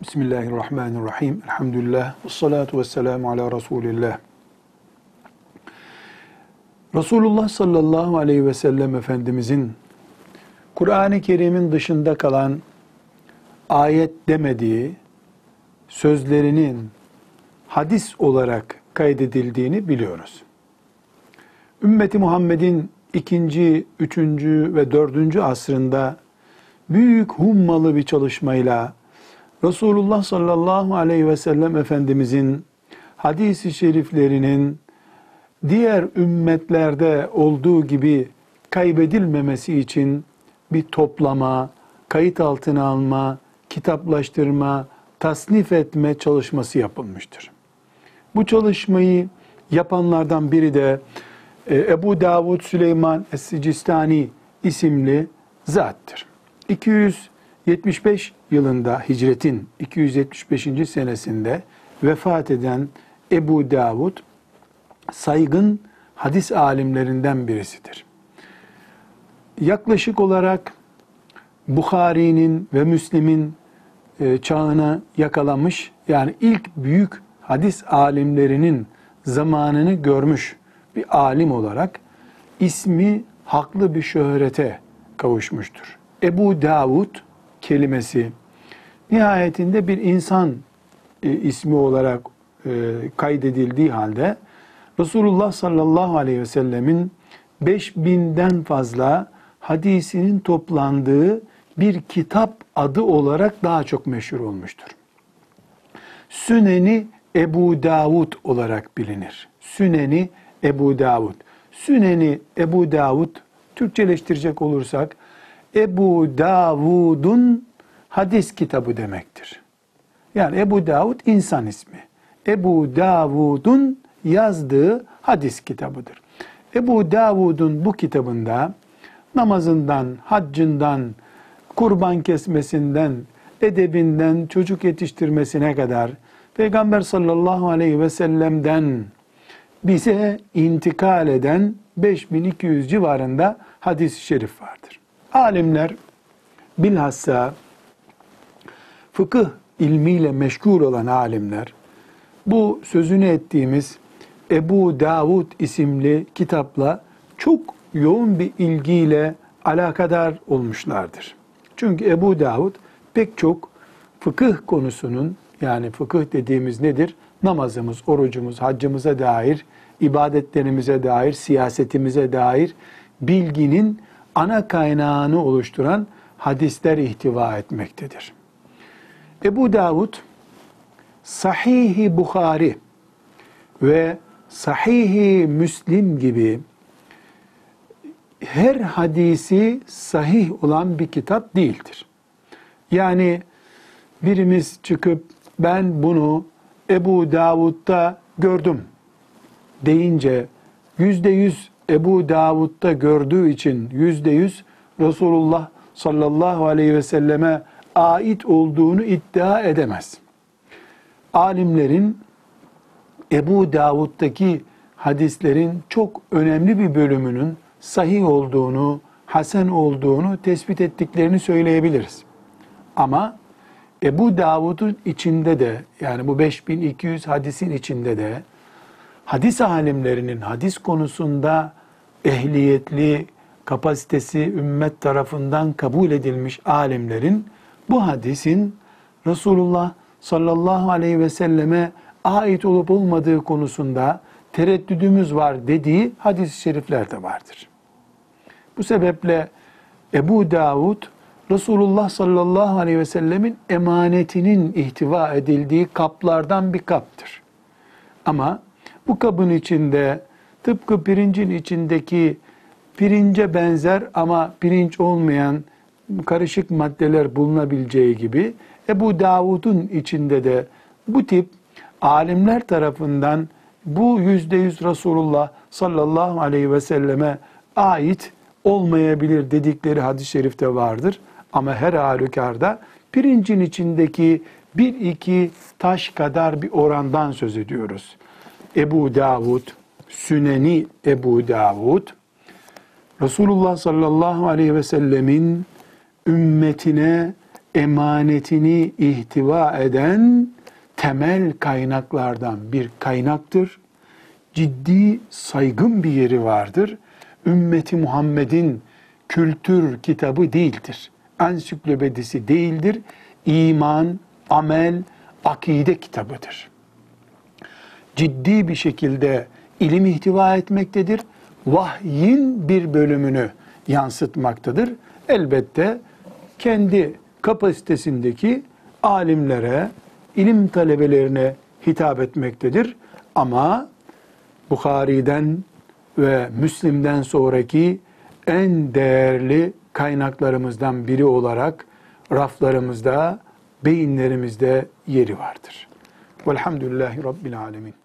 Bismillahirrahmanirrahim. Elhamdülillah. Ve salatu ve selamu ala Resulillah. Resulullah sallallahu aleyhi ve sellem Efendimizin Kur'an-ı Kerim'in dışında kalan ayet demediği sözlerinin hadis olarak kaydedildiğini biliyoruz. Ümmeti Muhammed'in ikinci, üçüncü ve dördüncü asrında büyük hummalı bir çalışmayla Resulullah sallallahu aleyhi ve sellem Efendimizin hadisi şeriflerinin diğer ümmetlerde olduğu gibi kaybedilmemesi için bir toplama, kayıt altına alma, kitaplaştırma, tasnif etme çalışması yapılmıştır. Bu çalışmayı yapanlardan biri de e, Ebu Davud Süleyman Es-Sicistani isimli zattır. 275 yılında hicretin 275. senesinde vefat eden Ebu Davud saygın hadis alimlerinden birisidir. Yaklaşık olarak Bukhari'nin ve Müslim'in e, çağını yakalamış yani ilk büyük hadis alimlerinin zamanını görmüş bir alim olarak ismi haklı bir şöhrete kavuşmuştur. Ebu Davud kelimesi nihayetinde bir insan e, ismi olarak e, kaydedildiği halde Resulullah sallallahu aleyhi ve sellemin 5000'den fazla hadisinin toplandığı bir kitap adı olarak daha çok meşhur olmuştur. Süneni Ebu Davud olarak bilinir. Süneni Ebu Davud. Süneni Ebu Davud Türkçeleştirecek olursak Ebu Davud'un hadis kitabı demektir. Yani Ebu Davud insan ismi. Ebu Davud'un yazdığı hadis kitabıdır. Ebu Davud'un bu kitabında namazından, haccından, kurban kesmesinden, edebinden, çocuk yetiştirmesine kadar Peygamber sallallahu aleyhi ve sellem'den bize intikal eden 5200 civarında hadis-i şerif vardır. Alimler bilhassa fıkıh ilmiyle meşgul olan alimler bu sözünü ettiğimiz Ebu Davud isimli kitapla çok yoğun bir ilgiyle alakadar olmuşlardır. Çünkü Ebu Davud pek çok fıkıh konusunun yani fıkıh dediğimiz nedir? Namazımız, orucumuz, haccımıza dair, ibadetlerimize dair, siyasetimize dair bilginin ana kaynağını oluşturan hadisler ihtiva etmektedir. Ebu Davud Sahih-i Bukhari ve Sahih-i Müslim gibi her hadisi sahih olan bir kitap değildir. Yani birimiz çıkıp ben bunu Ebu Davud'da gördüm deyince yüzde yüz Ebu Davud'da gördüğü için yüzde yüz Resulullah sallallahu aleyhi ve selleme ait olduğunu iddia edemez. Alimlerin Ebu Davud'daki hadislerin çok önemli bir bölümünün sahih olduğunu, hasen olduğunu tespit ettiklerini söyleyebiliriz. Ama Ebu Davud'un içinde de yani bu 5200 hadisin içinde de hadis alimlerinin hadis konusunda ehliyetli, kapasitesi ümmet tarafından kabul edilmiş alimlerin bu hadisin Resulullah sallallahu aleyhi ve selleme ait olup olmadığı konusunda tereddüdümüz var dediği hadis-i şerifler vardır. Bu sebeple Ebu Davud Resulullah sallallahu aleyhi ve sellemin emanetinin ihtiva edildiği kaplardan bir kaptır. Ama bu kabın içinde tıpkı pirincin içindeki pirince benzer ama pirinç olmayan karışık maddeler bulunabileceği gibi Ebu Davud'un içinde de bu tip alimler tarafından bu yüzde yüz Resulullah sallallahu aleyhi ve selleme ait olmayabilir dedikleri hadis-i şerifte vardır. Ama her halükarda pirincin içindeki bir iki taş kadar bir orandan söz ediyoruz. Ebu Davud, Süneni Ebu Davud, Resulullah sallallahu aleyhi ve sellemin ümmetine emanetini ihtiva eden temel kaynaklardan bir kaynaktır. Ciddi saygın bir yeri vardır. Ümmeti Muhammed'in kültür kitabı değildir. Ansiklopedisi değildir. İman, amel, akide kitabıdır. Ciddi bir şekilde ilim ihtiva etmektedir. Vahyin bir bölümünü yansıtmaktadır. Elbette kendi kapasitesindeki alimlere, ilim talebelerine hitap etmektedir. Ama Bukhari'den ve Müslim'den sonraki en değerli kaynaklarımızdan biri olarak raflarımızda, beyinlerimizde yeri vardır. Velhamdülillahi Rabbil Alemin.